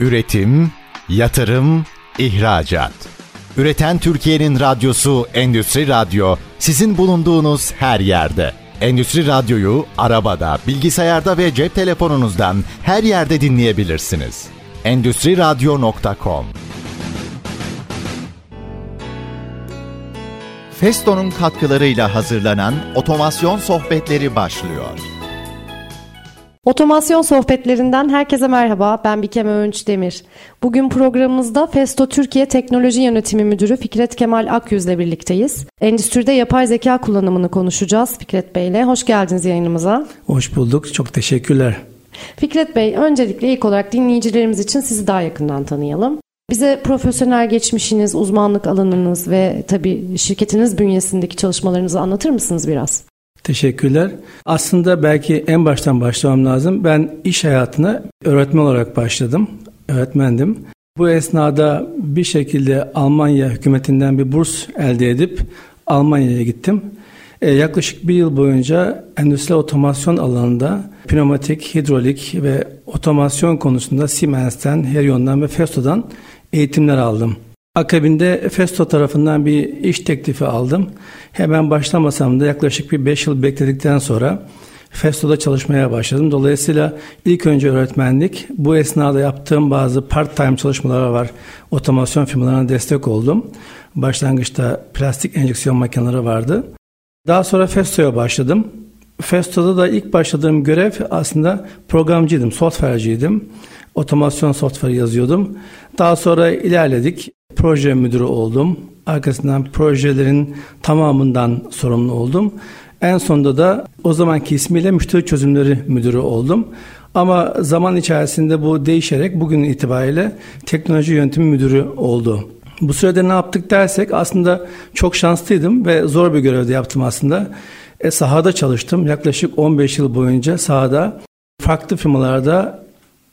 Üretim, yatırım, ihracat. Üreten Türkiye'nin radyosu Endüstri Radyo sizin bulunduğunuz her yerde. Endüstri Radyo'yu arabada, bilgisayarda ve cep telefonunuzdan her yerde dinleyebilirsiniz. Endüstri Radyo.com Festo'nun katkılarıyla hazırlanan otomasyon sohbetleri başlıyor. Otomasyon sohbetlerinden herkese merhaba. Ben Bikem Öğünç Demir. Bugün programımızda Festo Türkiye Teknoloji Yönetimi Müdürü Fikret Kemal Akyüz'le birlikteyiz. Endüstride yapay zeka kullanımını konuşacağız Fikret Bey ile. Hoş geldiniz yayınımıza. Hoş bulduk. Çok teşekkürler. Fikret Bey, öncelikle ilk olarak dinleyicilerimiz için sizi daha yakından tanıyalım. Bize profesyonel geçmişiniz, uzmanlık alanınız ve tabii şirketiniz bünyesindeki çalışmalarınızı anlatır mısınız biraz? Teşekkürler. Aslında belki en baştan başlamam lazım. Ben iş hayatına öğretmen olarak başladım. Öğretmendim. Bu esnada bir şekilde Almanya hükümetinden bir burs elde edip Almanya'ya gittim. E, yaklaşık bir yıl boyunca endüstri otomasyon alanında pneumatik, hidrolik ve otomasyon konusunda Siemens'ten, Herion'dan ve Festo'dan eğitimler aldım. Akabinde Festo tarafından bir iş teklifi aldım. Hemen başlamasam da yaklaşık bir 5 yıl bekledikten sonra Festo'da çalışmaya başladım. Dolayısıyla ilk önce öğretmenlik, bu esnada yaptığım bazı part-time çalışmalar var. Otomasyon firmalarına destek oldum. Başlangıçta plastik enjeksiyon makineleri vardı. Daha sonra Festo'ya başladım. Festo'da da ilk başladığım görev aslında programcıydım, software'ciydim. Otomasyon software yazıyordum. Daha sonra ilerledik proje müdürü oldum. Arkasından projelerin tamamından sorumlu oldum. En sonunda da o zamanki ismiyle müşteri çözümleri müdürü oldum. Ama zaman içerisinde bu değişerek bugün itibariyle teknoloji yönetimi müdürü oldu. Bu sürede ne yaptık dersek aslında çok şanslıydım ve zor bir görevde yaptım aslında. E, sahada çalıştım. Yaklaşık 15 yıl boyunca sahada farklı firmalarda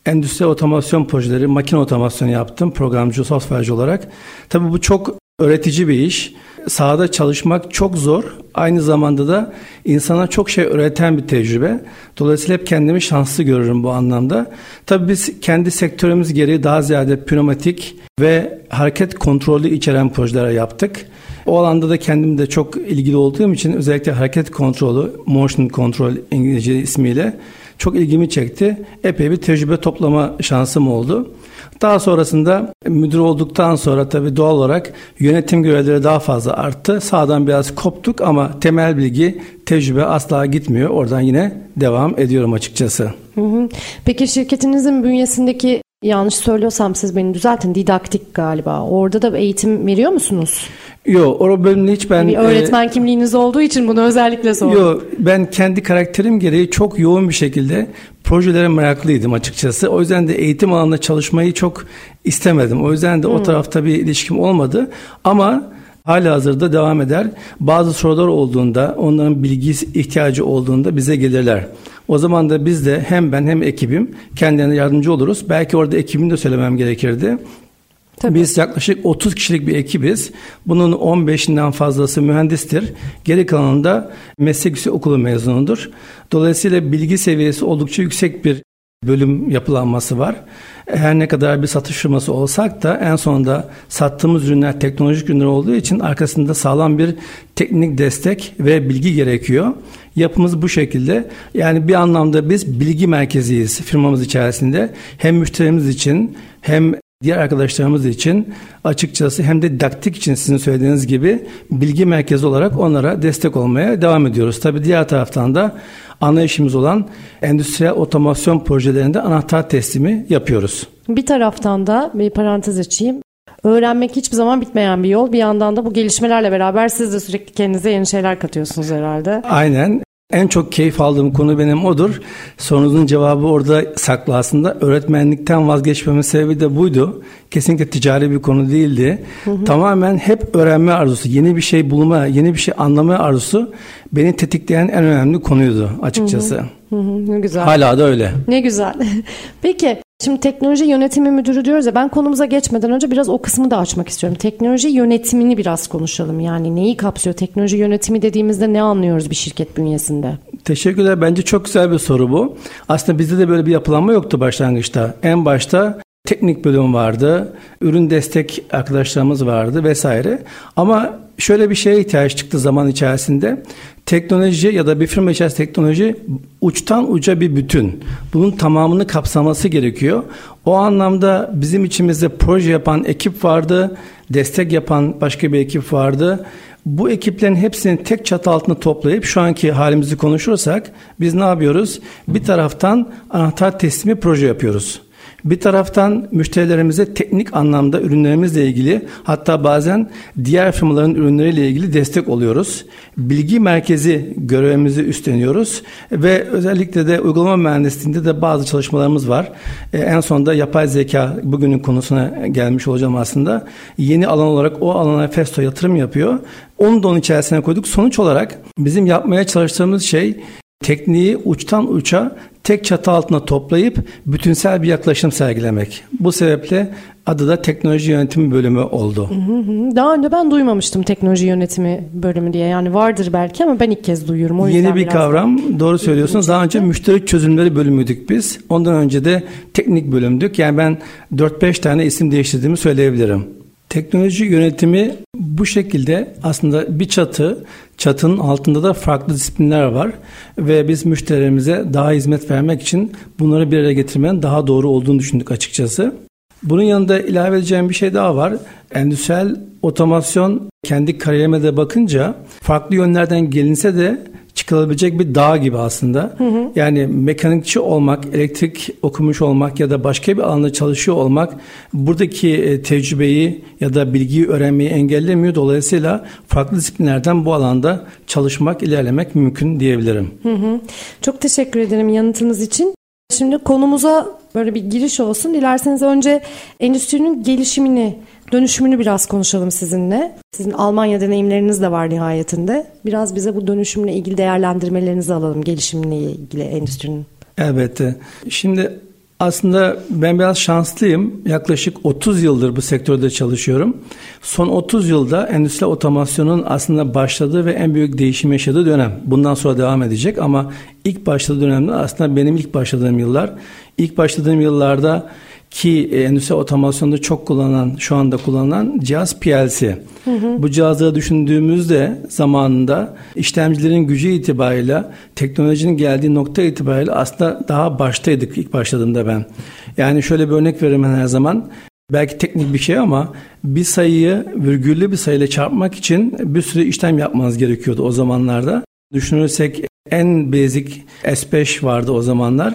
endüstri otomasyon projeleri, makine otomasyonu yaptım programcı, software'cı olarak. Tabii bu çok öğretici bir iş. Sahada çalışmak çok zor. Aynı zamanda da insana çok şey öğreten bir tecrübe. Dolayısıyla hep kendimi şanslı görürüm bu anlamda. Tabii biz kendi sektörümüz gereği daha ziyade pneumatik ve hareket kontrolü içeren projeler yaptık. O alanda da kendim de çok ilgili olduğum için özellikle hareket kontrolü, motion control İngilizce ismiyle çok ilgimi çekti. Epey bir tecrübe toplama şansım oldu. Daha sonrasında müdür olduktan sonra tabii doğal olarak yönetim görevleri daha fazla arttı. Sağdan biraz koptuk ama temel bilgi, tecrübe asla gitmiyor. Oradan yine devam ediyorum açıkçası. Peki şirketinizin bünyesindeki yanlış söylüyorsam siz beni düzeltin didaktik galiba. Orada da eğitim veriyor musunuz? Yok o bölümde hiç ben... Bir öğretmen e, kimliğiniz olduğu için bunu özellikle sordum. Yok ben kendi karakterim gereği çok yoğun bir şekilde projelere meraklıydım açıkçası. O yüzden de eğitim alanında çalışmayı çok istemedim. O yüzden de hmm. o tarafta bir ilişkim olmadı. Ama hala hazırda devam eder. Bazı sorular olduğunda, onların bilgi ihtiyacı olduğunda bize gelirler. O zaman da biz de hem ben hem ekibim kendilerine yardımcı oluruz. Belki orada ekibimi de söylemem gerekirdi. Tabii. Biz yaklaşık 30 kişilik bir ekibiz. Bunun 15'inden fazlası mühendistir. Geri kalanında meslek yüksek okulu mezunudur. Dolayısıyla bilgi seviyesi oldukça yüksek bir bölüm yapılanması var. Her ne kadar bir satış firması olsak da en sonunda sattığımız ürünler teknolojik ürünler olduğu için arkasında sağlam bir teknik destek ve bilgi gerekiyor. Yapımız bu şekilde. Yani bir anlamda biz bilgi merkeziyiz firmamız içerisinde. Hem müşterimiz için hem diğer arkadaşlarımız için açıkçası hem de didaktik için sizin söylediğiniz gibi bilgi merkezi olarak onlara destek olmaya devam ediyoruz. Tabi diğer taraftan da ana işimiz olan endüstriyel otomasyon projelerinde anahtar teslimi yapıyoruz. Bir taraftan da bir parantez açayım. Öğrenmek hiçbir zaman bitmeyen bir yol. Bir yandan da bu gelişmelerle beraber siz de sürekli kendinize yeni şeyler katıyorsunuz herhalde. Aynen. En çok keyif aldığım konu benim odur. Sorunuzun cevabı orada saklı aslında. Öğretmenlikten vazgeçmemin sebebi de buydu. Kesinlikle ticari bir konu değildi. Hı hı. Tamamen hep öğrenme arzusu, yeni bir şey bulma, yeni bir şey anlama arzusu beni tetikleyen en önemli konuydu açıkçası. Hı hı. Hı hı, ne güzel. Hala da öyle. Ne güzel. Peki Şimdi teknoloji yönetimi müdürü diyoruz ya ben konumuza geçmeden önce biraz o kısmı da açmak istiyorum. Teknoloji yönetimini biraz konuşalım. Yani neyi kapsıyor? Teknoloji yönetimi dediğimizde ne anlıyoruz bir şirket bünyesinde? Teşekkürler. Bence çok güzel bir soru bu. Aslında bizde de böyle bir yapılanma yoktu başlangıçta. En başta teknik bölüm vardı, ürün destek arkadaşlarımız vardı vesaire. Ama şöyle bir şeye ihtiyaç çıktı zaman içerisinde. Teknoloji ya da bir firma içerisinde teknoloji uçtan uca bir bütün. Bunun tamamını kapsaması gerekiyor. O anlamda bizim içimizde proje yapan ekip vardı, destek yapan başka bir ekip vardı. Bu ekiplerin hepsini tek çatı altında toplayıp şu anki halimizi konuşursak biz ne yapıyoruz? Bir taraftan anahtar teslimi proje yapıyoruz. Bir taraftan müşterilerimize teknik anlamda ürünlerimizle ilgili hatta bazen diğer firmaların ürünleriyle ilgili destek oluyoruz. Bilgi merkezi görevimizi üstleniyoruz ve özellikle de uygulama mühendisliğinde de bazı çalışmalarımız var. Ee, en sonunda yapay zeka bugünün konusuna gelmiş olacağım aslında. Yeni alan olarak o alana Festo yatırım yapıyor. Onu da onun içerisine koyduk. Sonuç olarak bizim yapmaya çalıştığımız şey tekniği uçtan uça tek çatı altına toplayıp bütünsel bir yaklaşım sergilemek. Bu sebeple adı da teknoloji yönetimi bölümü oldu. Daha önce ben duymamıştım teknoloji yönetimi bölümü diye. Yani vardır belki ama ben ilk kez duyuyorum. O Yeni bir kavram. Doğru söylüyorsunuz. Daha önce müşteri çözümleri bölümüydük biz. Ondan önce de teknik bölümdük. Yani ben 4-5 tane isim değiştirdiğimi söyleyebilirim. Teknoloji yönetimi bu şekilde aslında bir çatı, çatının altında da farklı disiplinler var ve biz müşterilerimize daha hizmet vermek için bunları bir araya getirmenin daha doğru olduğunu düşündük açıkçası. Bunun yanında ilave edeceğim bir şey daha var. Endüstriyel otomasyon kendi kariyerime de bakınca farklı yönlerden gelinse de çıkılabilecek bir dağ gibi aslında. Hı hı. Yani mekanikçi olmak, elektrik okumuş olmak ya da başka bir alanda çalışıyor olmak buradaki e, tecrübeyi ya da bilgiyi öğrenmeyi engellemiyor. Dolayısıyla farklı disiplinlerden bu alanda çalışmak, ilerlemek mümkün diyebilirim. Hı hı. Çok teşekkür ederim yanıtınız için. Şimdi konumuza böyle bir giriş olsun. Dilerseniz önce endüstrinin gelişimini Dönüşümünü biraz konuşalım sizinle. Sizin Almanya deneyimleriniz de var nihayetinde. Biraz bize bu dönüşümle ilgili değerlendirmelerinizi alalım. Gelişimle ilgili endüstrinin. Elbette. Şimdi aslında ben biraz şanslıyım. Yaklaşık 30 yıldır bu sektörde çalışıyorum. Son 30 yılda endüstri otomasyonun aslında başladığı ve en büyük değişim yaşadığı dönem. Bundan sonra devam edecek ama ilk başladığı dönemde aslında benim ilk başladığım yıllar. İlk başladığım yıllarda ki endüstri otomasyonda çok kullanılan, şu anda kullanılan cihaz PLC. Hı hı. Bu cihazları düşündüğümüzde zamanında işlemcilerin gücü itibariyle teknolojinin geldiği nokta itibariyle aslında daha baştaydık ilk başladığımda ben. Yani şöyle bir örnek veririm her zaman. Belki teknik bir şey ama bir sayıyı virgüllü bir sayıyla çarpmak için bir sürü işlem yapmanız gerekiyordu o zamanlarda. Düşünürsek en basic S5 vardı o zamanlar.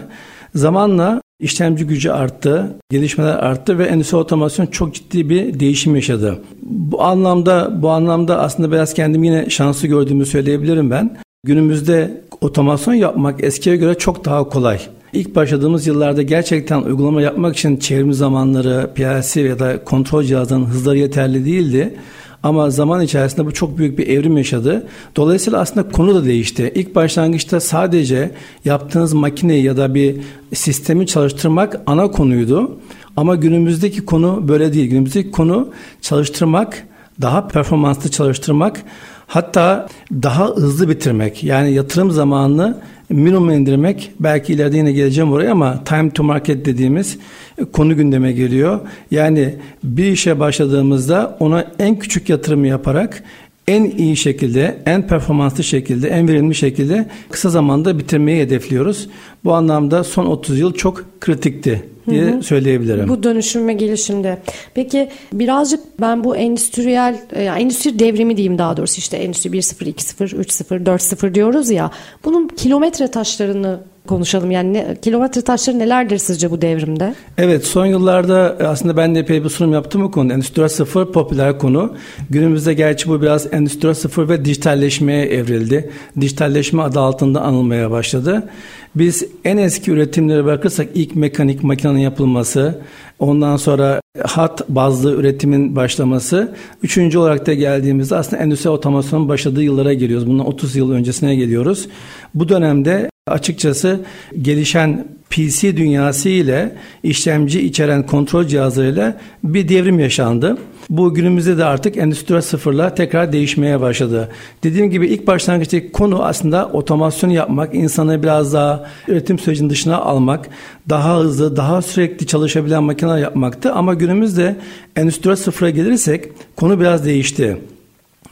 Zamanla İşlemci gücü arttı, gelişmeler arttı ve endüstri otomasyon çok ciddi bir değişim yaşadı. Bu anlamda bu anlamda aslında biraz kendim yine şanslı gördüğümü söyleyebilirim ben. Günümüzde otomasyon yapmak eskiye göre çok daha kolay. İlk başladığımız yıllarda gerçekten uygulama yapmak için çevrim zamanları, PLC ya da kontrol cihazlarının hızları yeterli değildi. Ama zaman içerisinde bu çok büyük bir evrim yaşadı. Dolayısıyla aslında konu da değişti. İlk başlangıçta sadece yaptığınız makineyi ya da bir sistemi çalıştırmak ana konuydu. Ama günümüzdeki konu böyle değil. Günümüzdeki konu çalıştırmak, daha performanslı çalıştırmak, hatta daha hızlı bitirmek. Yani yatırım zamanını minimum indirmek. Belki ileride yine geleceğim oraya ama time to market dediğimiz konu gündeme geliyor. Yani bir işe başladığımızda ona en küçük yatırımı yaparak en iyi şekilde, en performanslı şekilde, en verimli şekilde kısa zamanda bitirmeyi hedefliyoruz. Bu anlamda son 30 yıl çok kritikti diye hı hı. söyleyebilirim. Bu dönüşüm ve gelişimde. Peki birazcık ben bu endüstriyel, e, yani endüstri devrimi diyeyim daha doğrusu işte endüstri 1.0, 2.0, 3.0, 4.0 diyoruz ya. Bunun kilometre taşlarını konuşalım. Yani ne, kilometre taşları nelerdir sizce bu devrimde? Evet son yıllarda aslında ben de epey bir sunum yaptım bu konu. Endüstri sıfır popüler konu. Günümüzde gerçi bu biraz endüstri sıfır ve dijitalleşmeye evrildi. Dijitalleşme adı altında anılmaya başladı. Biz en eski üretimlere bakırsak ilk mekanik makinenin yapılması, ondan sonra hat bazlı üretimin başlaması, üçüncü olarak da geldiğimizde aslında endüstri otomasyonun başladığı yıllara geliyoruz. Bundan 30 yıl öncesine geliyoruz. Bu dönemde açıkçası gelişen PC dünyası ile işlemci içeren kontrol cihazlarıyla bir devrim yaşandı. Bu günümüzde de artık Endüstri sıfırla tekrar değişmeye başladı. Dediğim gibi ilk başlangıçtaki konu aslında otomasyon yapmak, insanı biraz daha üretim sürecinin dışına almak, daha hızlı, daha sürekli çalışabilen makineler yapmaktı. Ama günümüzde Endüstri sıfıra gelirsek konu biraz değişti.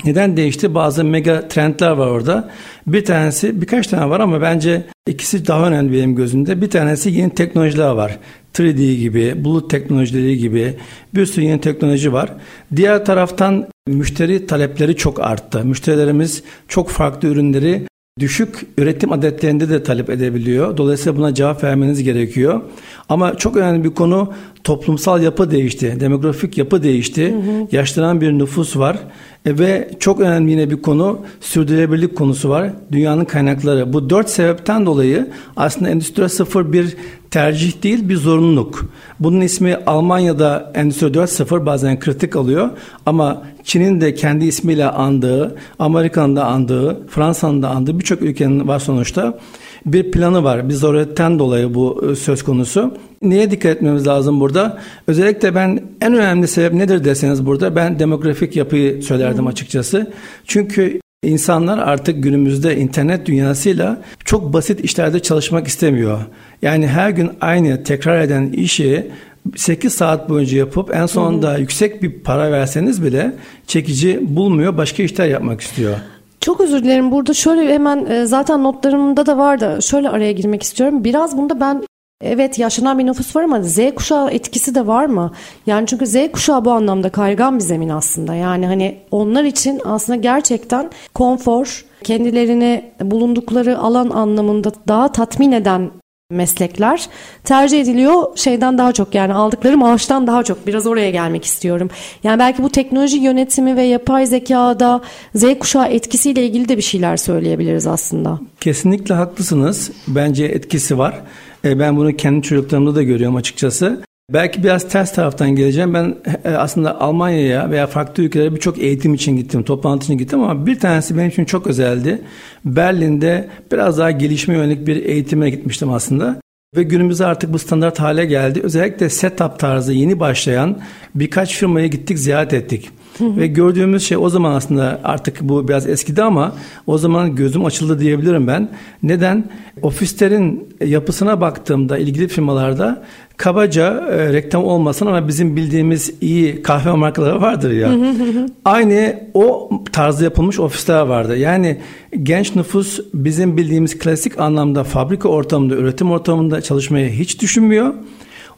Neden değişti? Bazı mega trendler var orada. Bir tanesi, birkaç tane var ama bence ikisi daha önemli benim gözümde. Bir tanesi yeni teknolojiler var. 3D gibi, bulut teknolojileri gibi bir sürü yeni teknoloji var. Diğer taraftan müşteri talepleri çok arttı. Müşterilerimiz çok farklı ürünleri düşük üretim adetlerinde de talep edebiliyor. Dolayısıyla buna cevap vermeniz gerekiyor. Ama çok önemli bir konu toplumsal yapı değişti. Demografik yapı değişti. Hı hı. Yaşlanan bir nüfus var. E, ve çok önemli yine bir konu sürdürülebilirlik konusu var. Dünyanın kaynakları. Bu dört sebepten dolayı aslında Endüstri sıfır bir tercih değil bir zorunluluk. Bunun ismi Almanya'da Endüstri 4.0 bazen kritik alıyor ama Çin'in de kendi ismiyle andığı, Amerika'nın da andığı, Fransa'nın da andığı birçok ülkenin var sonuçta bir planı var. Bir zaruretten dolayı bu e, söz konusu. Neye dikkat etmemiz lazım burada? Özellikle ben en önemli sebep nedir deseniz burada ben demografik yapıyı söylerdim açıkçası. Çünkü İnsanlar artık günümüzde internet dünyasıyla çok basit işlerde çalışmak istemiyor. Yani her gün aynı tekrar eden işi 8 saat boyunca yapıp en sonunda hı hı. yüksek bir para verseniz bile çekici bulmuyor, başka işler yapmak istiyor. Çok özür dilerim. Burada şöyle hemen e, zaten notlarımda da var da şöyle araya girmek istiyorum. Biraz bunda ben Evet yaşlanan bir nüfus var ama Z kuşağı etkisi de var mı? Yani çünkü Z kuşağı bu anlamda kaygan bir zemin aslında. Yani hani onlar için aslında gerçekten konfor, kendilerini bulundukları alan anlamında daha tatmin eden meslekler tercih ediliyor şeyden daha çok yani aldıkları maaştan daha çok biraz oraya gelmek istiyorum. Yani belki bu teknoloji yönetimi ve yapay zekada Z kuşağı etkisiyle ilgili de bir şeyler söyleyebiliriz aslında. Kesinlikle haklısınız. Bence etkisi var. E, ben bunu kendi çocuklarımda da görüyorum açıkçası. Belki biraz ters taraftan geleceğim. Ben e, aslında Almanya'ya veya farklı ülkelere birçok eğitim için gittim, toplantı için gittim ama bir tanesi benim için çok özeldi. Berlin'de biraz daha gelişme yönelik bir eğitime gitmiştim aslında. Ve günümüzde artık bu standart hale geldi. Özellikle setup tarzı yeni başlayan birkaç firmaya gittik, ziyaret ettik. Ve gördüğümüz şey o zaman aslında artık bu biraz eskidi ama o zaman gözüm açıldı diyebilirim ben. Neden? Ofislerin yapısına baktığımda ilgili firmalarda kabaca e, reklam olmasın ama bizim bildiğimiz iyi kahve markaları vardır ya. Aynı o tarzda yapılmış ofisler vardı. Yani genç nüfus bizim bildiğimiz klasik anlamda fabrika ortamında, üretim ortamında çalışmayı hiç düşünmüyor.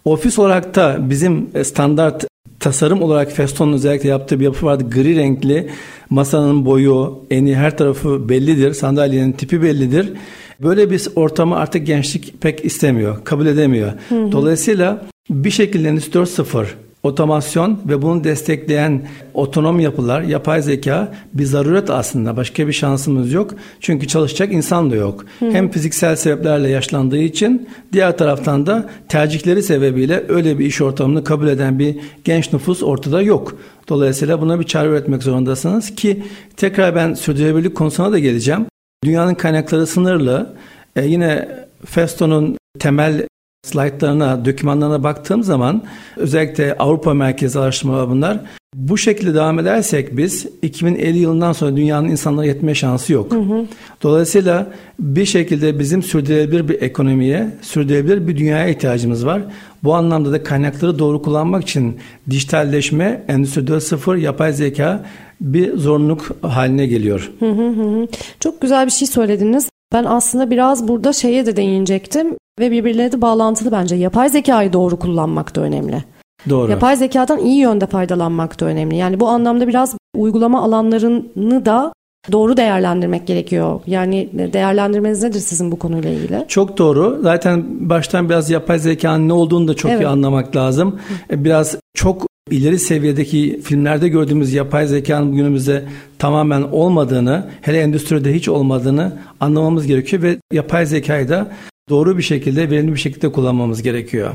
Ofis olarak da bizim standart tasarım olarak Feston'un özellikle yaptığı bir yapı vardı. Gri renkli, masanın boyu, eni her tarafı bellidir. Sandalyenin tipi bellidir. Böyle bir ortamı artık gençlik pek istemiyor, kabul edemiyor. Hı hı. Dolayısıyla bir şekilde Endüstri 4.0 otomasyon ve bunu destekleyen otonom yapılar, yapay zeka bir zaruret aslında. Başka bir şansımız yok. Çünkü çalışacak insan da yok. Hı. Hem fiziksel sebeplerle yaşlandığı için diğer taraftan da tercihleri sebebiyle öyle bir iş ortamını kabul eden bir genç nüfus ortada yok. Dolayısıyla buna bir çare üretmek zorundasınız ki tekrar ben sürdürülebilirlik konusuna da geleceğim. Dünyanın kaynakları sınırlı. E yine Festo'nun temel slaytlarına, dokümanlarına baktığım zaman özellikle Avrupa merkezi araştırmalar bunlar. Bu şekilde devam edersek biz 2050 yılından sonra dünyanın insanlara yetme şansı yok. Hı hı. Dolayısıyla bir şekilde bizim sürdürülebilir bir ekonomiye, sürdürülebilir bir dünyaya ihtiyacımız var. Bu anlamda da kaynakları doğru kullanmak için dijitalleşme, Endüstri 4.0, yapay zeka bir zorunluluk haline geliyor. Hı hı hı. Çok güzel bir şey söylediniz. Ben aslında biraz burada şeye de değinecektim ve birbirlerine de bağlantılı bence. Yapay zekayı doğru kullanmak da önemli. Doğru. Yapay zekadan iyi yönde faydalanmak da önemli. Yani bu anlamda biraz uygulama alanlarını da doğru değerlendirmek gerekiyor. Yani değerlendirmeniz nedir sizin bu konuyla ilgili? Çok doğru. Zaten baştan biraz yapay zekanın ne olduğunu da çok evet. iyi anlamak lazım. Biraz çok ileri seviyedeki filmlerde gördüğümüz yapay zekanın günümüzde tamamen olmadığını, hele endüstride hiç olmadığını anlamamız gerekiyor ve yapay zekayı da doğru bir şekilde, verimli bir şekilde kullanmamız gerekiyor.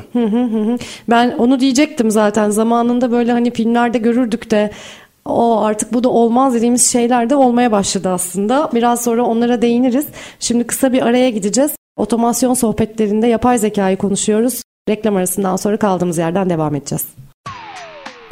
Ben onu diyecektim zaten. Zamanında böyle hani filmlerde görürdük de o artık bu da olmaz dediğimiz şeyler de olmaya başladı aslında. Biraz sonra onlara değiniriz. Şimdi kısa bir araya gideceğiz. Otomasyon sohbetlerinde yapay zekayı konuşuyoruz. Reklam arasından sonra kaldığımız yerden devam edeceğiz.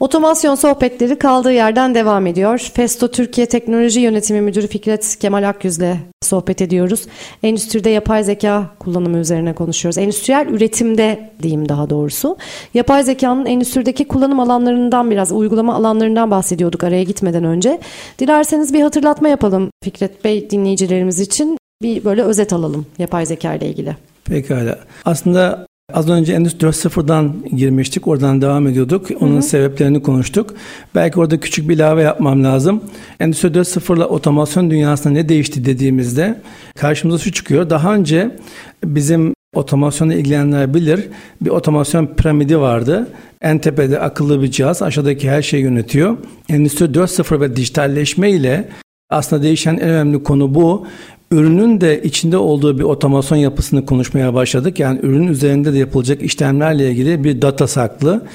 Otomasyon sohbetleri kaldığı yerden devam ediyor. Festo Türkiye Teknoloji Yönetimi Müdürü Fikret Kemal Akyüz'le sohbet ediyoruz. Endüstride yapay zeka kullanımı üzerine konuşuyoruz. Endüstriyel üretimde diyeyim daha doğrusu. Yapay zekanın endüstrideki kullanım alanlarından biraz uygulama alanlarından bahsediyorduk araya gitmeden önce. Dilerseniz bir hatırlatma yapalım Fikret Bey dinleyicilerimiz için. Bir böyle özet alalım yapay zeka ile ilgili. Pekala. Aslında Az önce Endüstri 4.0'dan girmiştik. Oradan devam ediyorduk. Onun hı hı. sebeplerini konuştuk. Belki orada küçük bir ilave yapmam lazım. Endüstri 4.0 ile otomasyon dünyasında ne değişti dediğimizde karşımıza şu çıkıyor. Daha önce bizim otomasyonla ilgilenenler bilir. Bir otomasyon piramidi vardı. En tepede akıllı bir cihaz. Aşağıdaki her şeyi yönetiyor. Endüstri 4.0 ve dijitalleşme ile aslında değişen en önemli konu bu ürünün de içinde olduğu bir otomasyon yapısını konuşmaya başladık. Yani ürün üzerinde de yapılacak işlemlerle ilgili bir data saklı.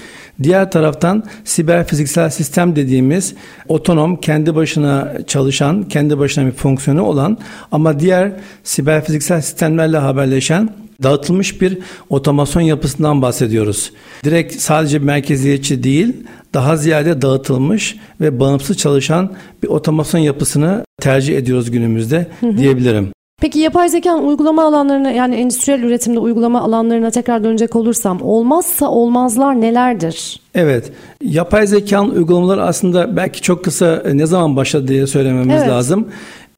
Diğer taraftan siber fiziksel sistem dediğimiz otonom, kendi başına çalışan, kendi başına bir fonksiyonu olan ama diğer siber fiziksel sistemlerle haberleşen dağıtılmış bir otomasyon yapısından bahsediyoruz. Direkt sadece merkeziyetçi değil, daha ziyade dağıtılmış ve bağımsız çalışan bir otomasyon yapısını tercih ediyoruz günümüzde hı hı. diyebilirim. Peki yapay zekanın uygulama alanlarına yani endüstriyel üretimde uygulama alanlarına tekrar dönecek olursam olmazsa olmazlar nelerdir? Evet. Yapay zekanın uygulamaları aslında belki çok kısa ne zaman başladı diye söylememiz evet. lazım.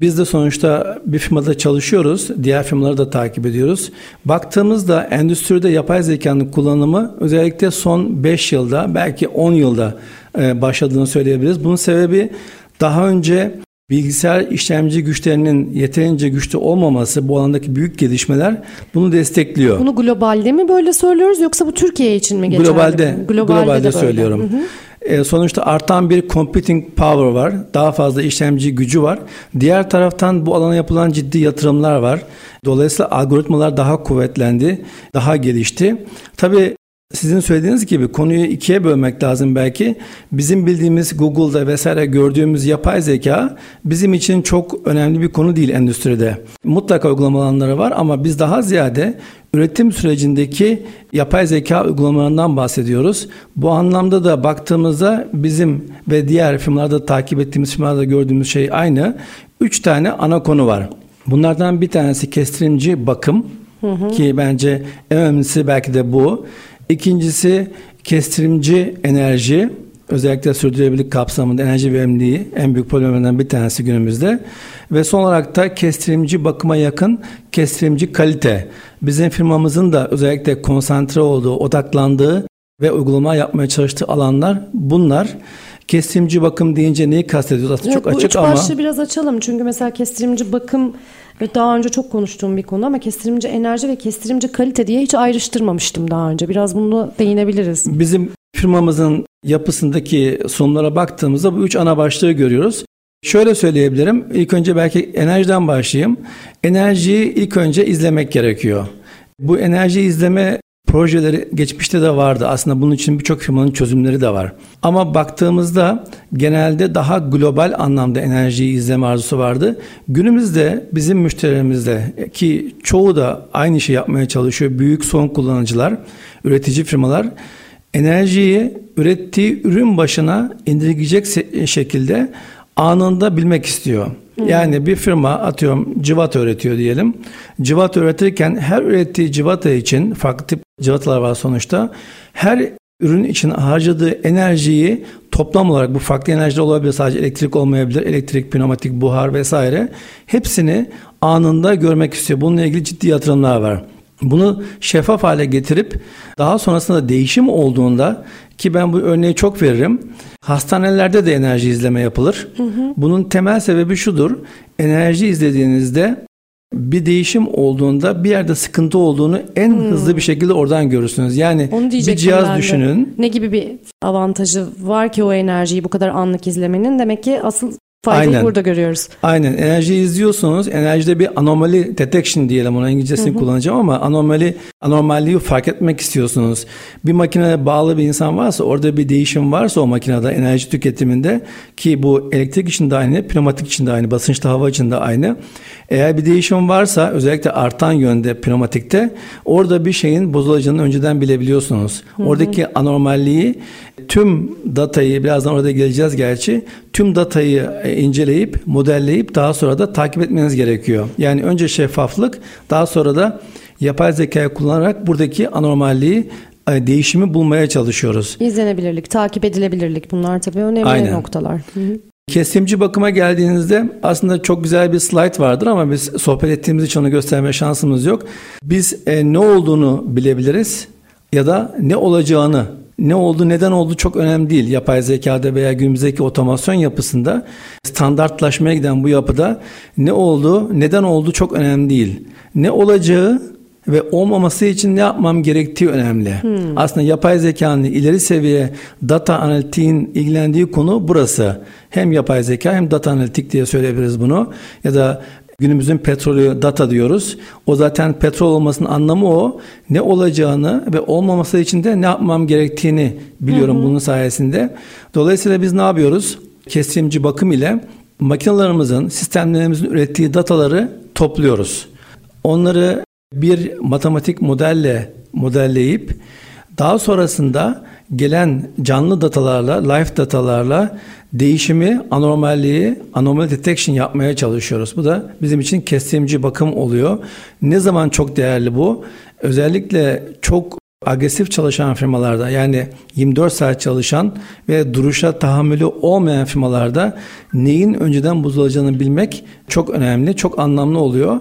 Biz de sonuçta bir firmada çalışıyoruz. Diğer firmaları da takip ediyoruz. Baktığımızda endüstride yapay zekanın kullanımı özellikle son 5 yılda belki 10 yılda e, başladığını söyleyebiliriz. Bunun sebebi daha önce bilgisayar işlemci güçlerinin yeterince güçlü olmaması bu alandaki büyük gelişmeler bunu destekliyor. Bunu globalde mi böyle söylüyoruz yoksa bu Türkiye için mi geçerli? Globalde, globalde, globalde söylüyorum. Hı hı. E, sonuçta artan bir computing power var. Daha fazla işlemci gücü var. Diğer taraftan bu alana yapılan ciddi yatırımlar var. Dolayısıyla algoritmalar daha kuvvetlendi, daha gelişti. Tabii sizin söylediğiniz gibi konuyu ikiye bölmek lazım belki. Bizim bildiğimiz Google'da vesaire gördüğümüz yapay zeka bizim için çok önemli bir konu değil endüstride. Mutlaka uygulama alanları var ama biz daha ziyade üretim sürecindeki yapay zeka uygulamalarından bahsediyoruz. Bu anlamda da baktığımızda bizim ve diğer firmalarda takip ettiğimiz firmalarda gördüğümüz şey aynı. Üç tane ana konu var. Bunlardan bir tanesi kestirimci bakım hı hı. ki bence en önemlisi belki de bu. İkincisi kestirimci enerji. Özellikle sürdürülebilirlik kapsamında enerji verimliliği en büyük problemlerden bir tanesi günümüzde. Ve son olarak da kestirimci bakıma yakın kestirimci kalite. Bizim firmamızın da özellikle konsantre olduğu, odaklandığı ve uygulama yapmaya çalıştığı alanlar bunlar. Kestirimci bakım deyince neyi kastediyoruz? Aslında evet, çok açık ama. Bu üç başlığı biraz açalım. Çünkü mesela kestirimci bakım ve daha önce çok konuştuğum bir konu ama kestirimci enerji ve kestirimci kalite diye hiç ayrıştırmamıştım daha önce. Biraz bunu değinebiliriz. Bizim firmamızın yapısındaki sunumlara baktığımızda bu üç ana başlığı görüyoruz. Şöyle söyleyebilirim. İlk önce belki enerjiden başlayayım. Enerjiyi ilk önce izlemek gerekiyor. Bu enerji izleme projeleri geçmişte de vardı. Aslında bunun için birçok firmanın çözümleri de var. Ama baktığımızda genelde daha global anlamda enerjiyi izleme arzusu vardı. Günümüzde bizim müşterilerimizde ki çoğu da aynı şey yapmaya çalışıyor. Büyük son kullanıcılar, üretici firmalar enerjiyi ürettiği ürün başına indirgeyecek şekilde anında bilmek istiyor. Yani bir firma atıyorum civata üretiyor diyelim. Civata üretirken her ürettiği civata için farklı tip civatalar var sonuçta. Her ürün için harcadığı enerjiyi toplam olarak bu farklı enerji olabilir sadece elektrik olmayabilir. Elektrik, pneumatik, buhar vesaire. Hepsini anında görmek istiyor. Bununla ilgili ciddi yatırımlar var. Bunu şeffaf hale getirip daha sonrasında değişim olduğunda ki ben bu örneği çok veririm. Hastanelerde de enerji izleme yapılır. Hı hı. Bunun temel sebebi şudur. Enerji izlediğinizde bir değişim olduğunda bir yerde sıkıntı olduğunu en hmm. hızlı bir şekilde oradan görürsünüz. Yani bir cihaz düşünün. Ne gibi bir avantajı var ki o enerjiyi bu kadar anlık izlemenin? Demek ki asıl Faydayı Aynen. burada görüyoruz. Aynen. Enerjiyi izliyorsunuz. Enerjide bir anomali detection diyelim ona İngilizcesini hı hı. kullanacağım ama anomali anormalliği fark etmek istiyorsunuz. Bir makineye bağlı bir insan varsa orada bir değişim varsa o makinede enerji tüketiminde ki bu elektrik için de aynı, pneumatik için de aynı, basınçlı hava için de aynı. Eğer bir değişim varsa özellikle artan yönde pneumatikte orada bir şeyin bozulacağını önceden bilebiliyorsunuz. Hı hı. Oradaki anormalliği tüm datayı birazdan orada geleceğiz gerçi tüm datayı e, inceleyip modelleyip daha sonra da takip etmeniz gerekiyor. Yani önce şeffaflık daha sonra da yapay zekayı kullanarak buradaki anormalliği e, değişimi bulmaya çalışıyoruz. İzlenebilirlik, takip edilebilirlik bunlar tabii önemli Aynen. noktalar. Kesimci bakıma geldiğinizde aslında çok güzel bir slide vardır ama biz sohbet ettiğimiz için onu gösterme şansımız yok. Biz e, ne olduğunu bilebiliriz ya da ne olacağını ne oldu neden oldu çok önemli değil. Yapay zekada veya günümüzdeki otomasyon yapısında standartlaşmaya giden bu yapıda ne oldu neden oldu çok önemli değil. Ne olacağı ve olmaması için ne yapmam gerektiği önemli. Hmm. Aslında yapay zekanın ileri seviye data analitiğin ilgilendiği konu burası. Hem yapay zeka hem data analitik diye söyleyebiliriz bunu. Ya da Günümüzün petrolü data diyoruz. O zaten petrol olmasının anlamı o. Ne olacağını ve olmaması için de ne yapmam gerektiğini biliyorum hı hı. bunun sayesinde. Dolayısıyla biz ne yapıyoruz? Kesimci bakım ile makinalarımızın, sistemlerimizin ürettiği dataları topluyoruz. Onları bir matematik modelle modelleyip daha sonrasında gelen canlı datalarla, live datalarla değişimi, anormalliği, anomaly detection yapmaya çalışıyoruz. Bu da bizim için kestimci bakım oluyor. Ne zaman çok değerli bu? Özellikle çok agresif çalışan firmalarda yani 24 saat çalışan ve duruşa tahammülü olmayan firmalarda neyin önceden bozulacağını bilmek çok önemli, çok anlamlı oluyor.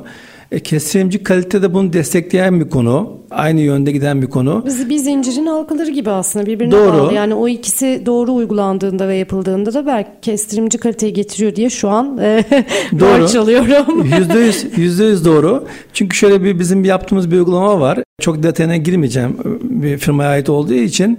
E, kestirimci kalite de bunu destekleyen bir konu. Aynı yönde giden bir konu. Biz bir zincirin halkaları gibi aslında birbirine doğru. bağlı. Yani o ikisi doğru uygulandığında ve yapıldığında da belki kestirimci kaliteyi getiriyor diye şu an e, doğru. çalıyorum. Yüzde yüz, yüzde yüz doğru. Çünkü şöyle bir bizim yaptığımız bir uygulama var. Çok detayına girmeyeceğim bir firmaya ait olduğu için.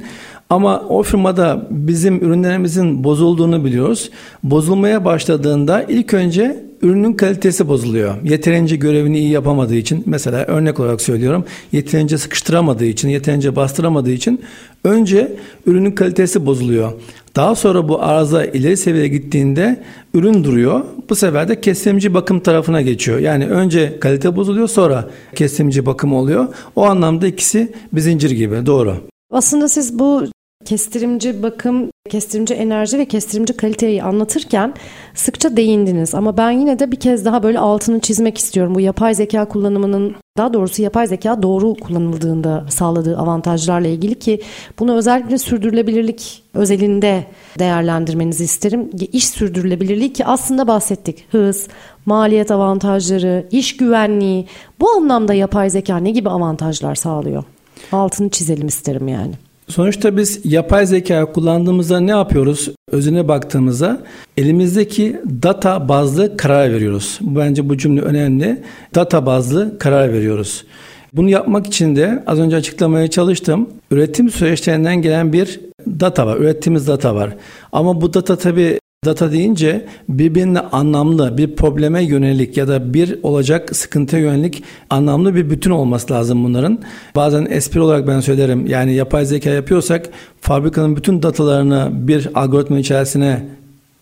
Ama o firmada bizim ürünlerimizin bozulduğunu biliyoruz. Bozulmaya başladığında ilk önce ürünün kalitesi bozuluyor. Yeterince görevini iyi yapamadığı için mesela örnek olarak söylüyorum yeterince sıkıştıramadığı için yeterince bastıramadığı için önce ürünün kalitesi bozuluyor. Daha sonra bu arıza ileri seviyeye gittiğinde ürün duruyor. Bu sefer de kesimci bakım tarafına geçiyor. Yani önce kalite bozuluyor sonra kesimci bakım oluyor. O anlamda ikisi bir zincir gibi doğru. Aslında siz bu kestirimci bakım, kestirimci enerji ve kestirimci kaliteyi anlatırken sıkça değindiniz. Ama ben yine de bir kez daha böyle altını çizmek istiyorum. Bu yapay zeka kullanımının daha doğrusu yapay zeka doğru kullanıldığında sağladığı avantajlarla ilgili ki bunu özellikle sürdürülebilirlik özelinde değerlendirmenizi isterim. İş sürdürülebilirliği ki aslında bahsettik. Hız, maliyet avantajları, iş güvenliği bu anlamda yapay zeka ne gibi avantajlar sağlıyor? Altını çizelim isterim yani. Sonuçta biz yapay zeka kullandığımızda ne yapıyoruz? Özüne baktığımızda elimizdeki data bazlı karar veriyoruz. Bence bu cümle önemli. Data bazlı karar veriyoruz. Bunu yapmak için de az önce açıklamaya çalıştım. Üretim süreçlerinden gelen bir data var. Ürettiğimiz data var. Ama bu data tabii Data deyince birbirine anlamlı bir probleme yönelik ya da bir olacak sıkıntıya yönelik anlamlı bir bütün olması lazım bunların. Bazen espri olarak ben söylerim yani yapay zeka yapıyorsak fabrikanın bütün datalarını bir algoritma içerisine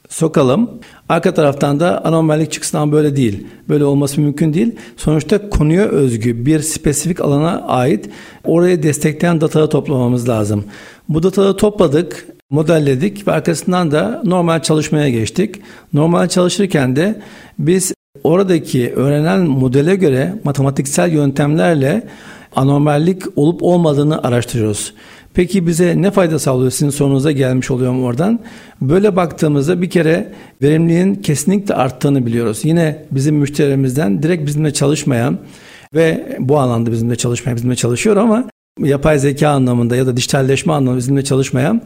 sokalım. Arka taraftan da anormallik çıksın ama böyle değil. Böyle olması mümkün değil. Sonuçta konuya özgü bir spesifik alana ait oraya destekleyen dataları toplamamız lazım. Bu dataları topladık modelledik ve arkasından da normal çalışmaya geçtik. Normal çalışırken de biz oradaki öğrenen modele göre matematiksel yöntemlerle anormallik olup olmadığını araştırıyoruz. Peki bize ne fayda sağlıyor sizin sorunuza gelmiş oluyorum oradan. Böyle baktığımızda bir kere verimliliğin kesinlikle arttığını biliyoruz. Yine bizim müşterilerimizden direkt bizimle çalışmayan ve bu alanda bizimle çalışmayan bizimle çalışıyor ama yapay zeka anlamında ya da dijitalleşme anlamında bizimle çalışmayan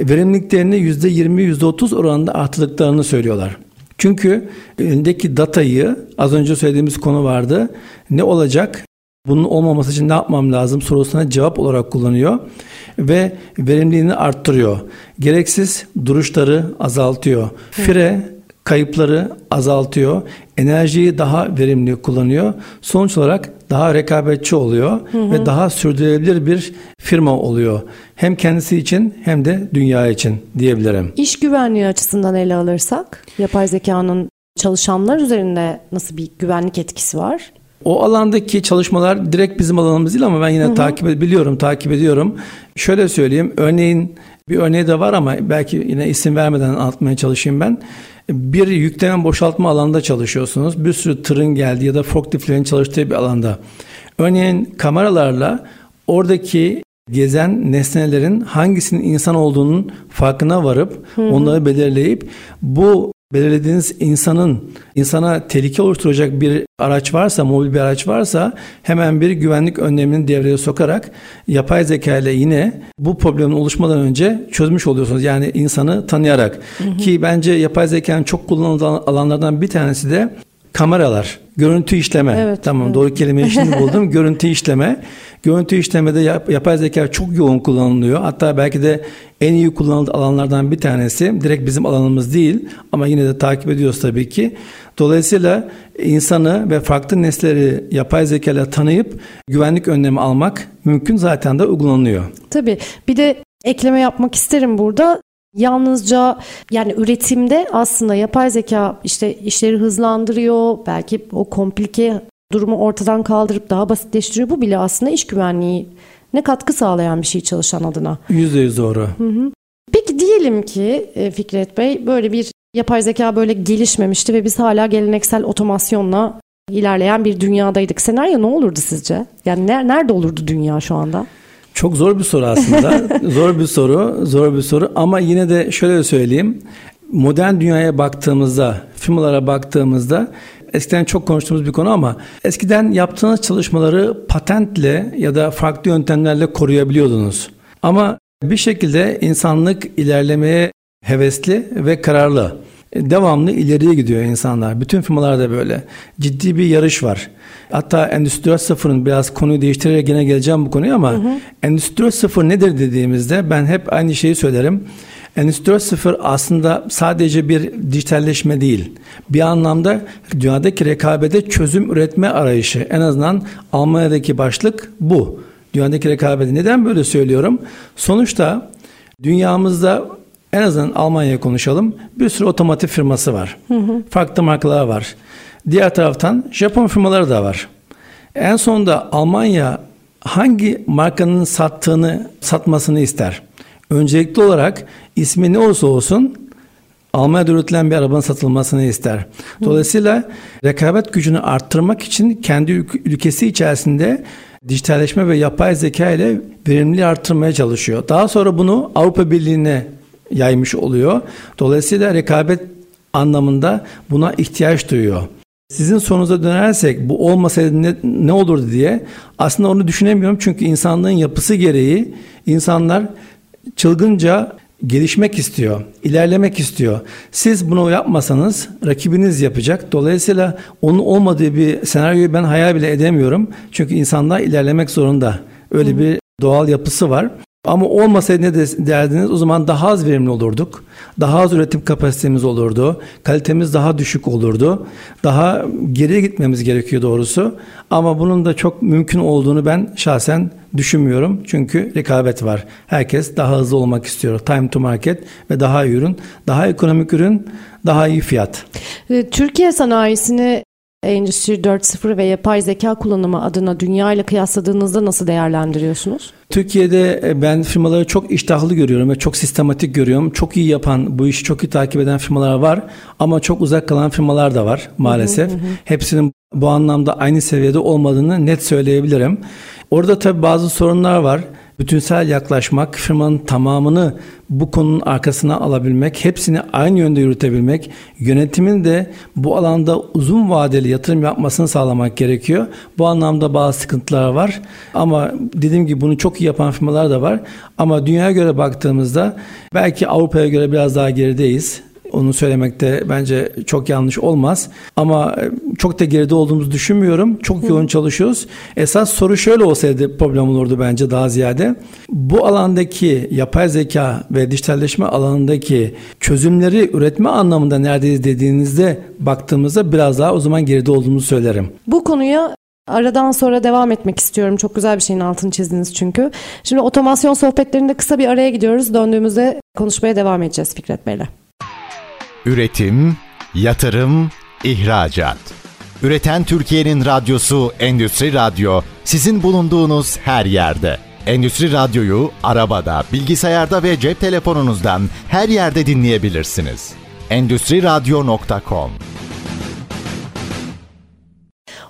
verimliliklerini %20, %30 oranında arttırdıklarını söylüyorlar. Çünkü elindeki datayı az önce söylediğimiz konu vardı. Ne olacak? Bunun olmaması için ne yapmam lazım sorusuna cevap olarak kullanıyor ve verimliliğini arttırıyor. Gereksiz duruşları azaltıyor. Fire kayıpları azaltıyor, enerjiyi daha verimli kullanıyor. Sonuç olarak daha rekabetçi oluyor hı hı. ve daha sürdürülebilir bir firma oluyor. Hem kendisi için hem de dünya için diyebilirim. İş güvenliği açısından ele alırsak yapay zekanın çalışanlar üzerinde nasıl bir güvenlik etkisi var? O alandaki çalışmalar direkt bizim alanımız değil ama ben yine hı hı. takip biliyorum, takip ediyorum. Şöyle söyleyeyim, örneğin bir örneği de var ama belki yine isim vermeden anlatmaya çalışayım ben. Bir yükleme boşaltma alanında çalışıyorsunuz. Bir sürü tırın geldiği ya da forkliftlerin çalıştığı bir alanda. Örneğin kameralarla oradaki gezen nesnelerin hangisinin insan olduğunun farkına varıp hı hı. onları belirleyip bu belirlediğiniz insanın insana tehlike oluşturacak bir araç varsa, mobil bir araç varsa hemen bir güvenlik önlemini devreye sokarak yapay zeka ile yine bu problemin oluşmadan önce çözmüş oluyorsunuz. Yani insanı tanıyarak hı hı. ki bence yapay zekanın çok kullanılan alanlardan bir tanesi de kameralar, görüntü işleme. Evet, tamam evet. doğru kelimeyi şimdi buldum. görüntü işleme. Görüntü işlemede yap, yapay zeka çok yoğun kullanılıyor. Hatta belki de en iyi kullanılan alanlardan bir tanesi. Direkt bizim alanımız değil ama yine de takip ediyoruz tabii ki. Dolayısıyla insanı ve farklı nesleri yapay zeka ile tanıyıp güvenlik önlemi almak mümkün zaten de uygulanıyor. Tabii bir de ekleme yapmak isterim burada. Yalnızca yani üretimde aslında yapay zeka işte işleri hızlandırıyor. Belki o komplike durumu ortadan kaldırıp daha basitleştiriyor. Bu bile aslında iş güvenliği ne katkı sağlayan bir şey çalışan adına. Yüzde yüz doğru. Hı hı. Peki diyelim ki e, Fikret Bey böyle bir yapay zeka böyle gelişmemişti ve biz hala geleneksel otomasyonla ilerleyen bir dünyadaydık. Senaryo ne olurdu sizce? Yani nerede olurdu dünya şu anda? Çok zor bir soru aslında. zor bir soru, zor bir soru ama yine de şöyle söyleyeyim. Modern dünyaya baktığımızda, firmalara baktığımızda eskiden çok konuştuğumuz bir konu ama eskiden yaptığınız çalışmaları patentle ya da farklı yöntemlerle koruyabiliyordunuz. Ama bir şekilde insanlık ilerlemeye hevesli ve kararlı. Devamlı ileriye gidiyor insanlar. Bütün firmalarda böyle. Ciddi bir yarış var. Hatta Endüstri 4.0'ın biraz konuyu değiştirerek yine geleceğim bu konuya ama hı hı. Endüstri 4.0 nedir dediğimizde ben hep aynı şeyi söylerim. Endüstri 4.0 aslında sadece bir dijitalleşme değil. Bir anlamda dünyadaki rekabete çözüm üretme arayışı. En azından Almanya'daki başlık bu. Dünyadaki rekabeti. Neden böyle söylüyorum? Sonuçta dünyamızda en azından Almanya'ya konuşalım. Bir sürü otomotiv firması var. Hı hı. Farklı markalar var. Diğer taraftan Japon firmaları da var. En sonunda Almanya hangi markanın sattığını satmasını ister? Öncelikli olarak ismi ne olursa olsun Almanya'da üretilen bir arabanın satılmasını ister. Dolayısıyla rekabet gücünü arttırmak için kendi ülkesi içerisinde dijitalleşme ve yapay zeka ile verimliliği arttırmaya çalışıyor. Daha sonra bunu Avrupa Birliği'ne yaymış oluyor. Dolayısıyla rekabet anlamında buna ihtiyaç duyuyor. Sizin sorunuza dönersek bu olmasaydı ne, ne olurdu diye aslında onu düşünemiyorum çünkü insanlığın yapısı gereği insanlar çılgınca gelişmek istiyor, ilerlemek istiyor. Siz bunu yapmasanız rakibiniz yapacak. Dolayısıyla onun olmadığı bir senaryoyu ben hayal bile edemiyorum. Çünkü insanlar ilerlemek zorunda. Öyle bir doğal yapısı var. Ama olmasaydı ne derdiniz? O zaman daha az verimli olurduk. Daha az üretim kapasitemiz olurdu. Kalitemiz daha düşük olurdu. Daha geriye gitmemiz gerekiyor doğrusu. Ama bunun da çok mümkün olduğunu ben şahsen düşünmüyorum. Çünkü rekabet var. Herkes daha hızlı olmak istiyor. Time to market ve daha iyi ürün, daha ekonomik ürün, daha iyi fiyat. Ee, Türkiye sanayisini Endüstri 4.0 ve yapay zeka kullanımı adına dünya ile kıyasladığınızda nasıl değerlendiriyorsunuz? Türkiye'de e, ben firmaları çok iştahlı görüyorum ve çok sistematik görüyorum. Çok iyi yapan, bu işi çok iyi takip eden firmalar var ama çok uzak kalan firmalar da var maalesef. Hı hı hı. Hepsinin bu anlamda aynı seviyede olmadığını net söyleyebilirim. Orada tabii bazı sorunlar var bütünsel yaklaşmak, firmanın tamamını bu konunun arkasına alabilmek, hepsini aynı yönde yürütebilmek, yönetimin de bu alanda uzun vadeli yatırım yapmasını sağlamak gerekiyor. Bu anlamda bazı sıkıntılar var. Ama dediğim gibi bunu çok iyi yapan firmalar da var. Ama dünyaya göre baktığımızda belki Avrupa'ya göre biraz daha gerideyiz Onu söylemekte bence çok yanlış olmaz. Ama e, çok da geride olduğumuzu düşünmüyorum. Çok yoğun çalışıyoruz. Esas soru şöyle olsaydı problem olurdu bence daha ziyade. Bu alandaki yapay zeka ve dijitalleşme alanındaki çözümleri üretme anlamında neredeyiz dediğinizde baktığımızda biraz daha o zaman geride olduğumuzu söylerim. Bu konuya Aradan sonra devam etmek istiyorum. Çok güzel bir şeyin altını çizdiniz çünkü. Şimdi otomasyon sohbetlerinde kısa bir araya gidiyoruz. Döndüğümüzde konuşmaya devam edeceğiz Fikret Bey'le. Üretim, yatırım, ihracat. Üreten Türkiye'nin radyosu Endüstri Radyo sizin bulunduğunuz her yerde. Endüstri Radyo'yu arabada, bilgisayarda ve cep telefonunuzdan her yerde dinleyebilirsiniz. Endüstri Radyo.com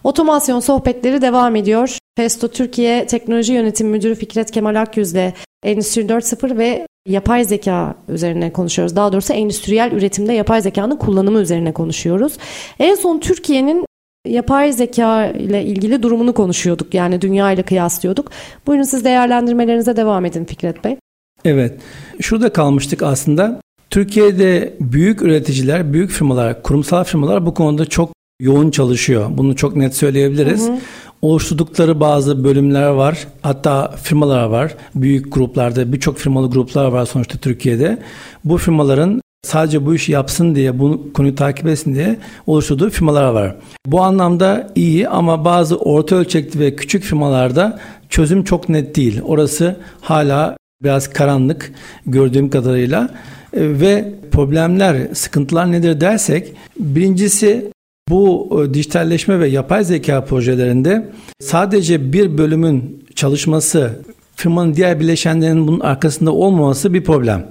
Otomasyon sohbetleri devam ediyor. Festo Türkiye Teknoloji Yönetim Müdürü Fikret Kemal Akyüz ile Endüstri 4.0 ve yapay zeka üzerine konuşuyoruz. Daha doğrusu endüstriyel üretimde yapay zekanın kullanımı üzerine konuşuyoruz. En son Türkiye'nin yapay zeka ile ilgili durumunu konuşuyorduk. Yani dünya ile kıyaslıyorduk. Buyurun siz değerlendirmelerinize devam edin Fikret Bey. Evet. Şurada kalmıştık aslında. Türkiye'de büyük üreticiler, büyük firmalar, kurumsal firmalar bu konuda çok yoğun çalışıyor. Bunu çok net söyleyebiliriz. Hı hı. Oluşturdukları bazı bölümler var. Hatta firmalar var. Büyük gruplarda birçok firmalı gruplar var sonuçta Türkiye'de. Bu firmaların sadece bu işi yapsın diye, bu konuyu takip etsin diye oluşturduğu firmalar var. Bu anlamda iyi ama bazı orta ölçekli ve küçük firmalarda çözüm çok net değil. Orası hala biraz karanlık gördüğüm kadarıyla ve problemler, sıkıntılar nedir dersek birincisi bu e, dijitalleşme ve yapay zeka projelerinde sadece bir bölümün çalışması, firmanın diğer bileşenlerinin bunun arkasında olmaması bir problem.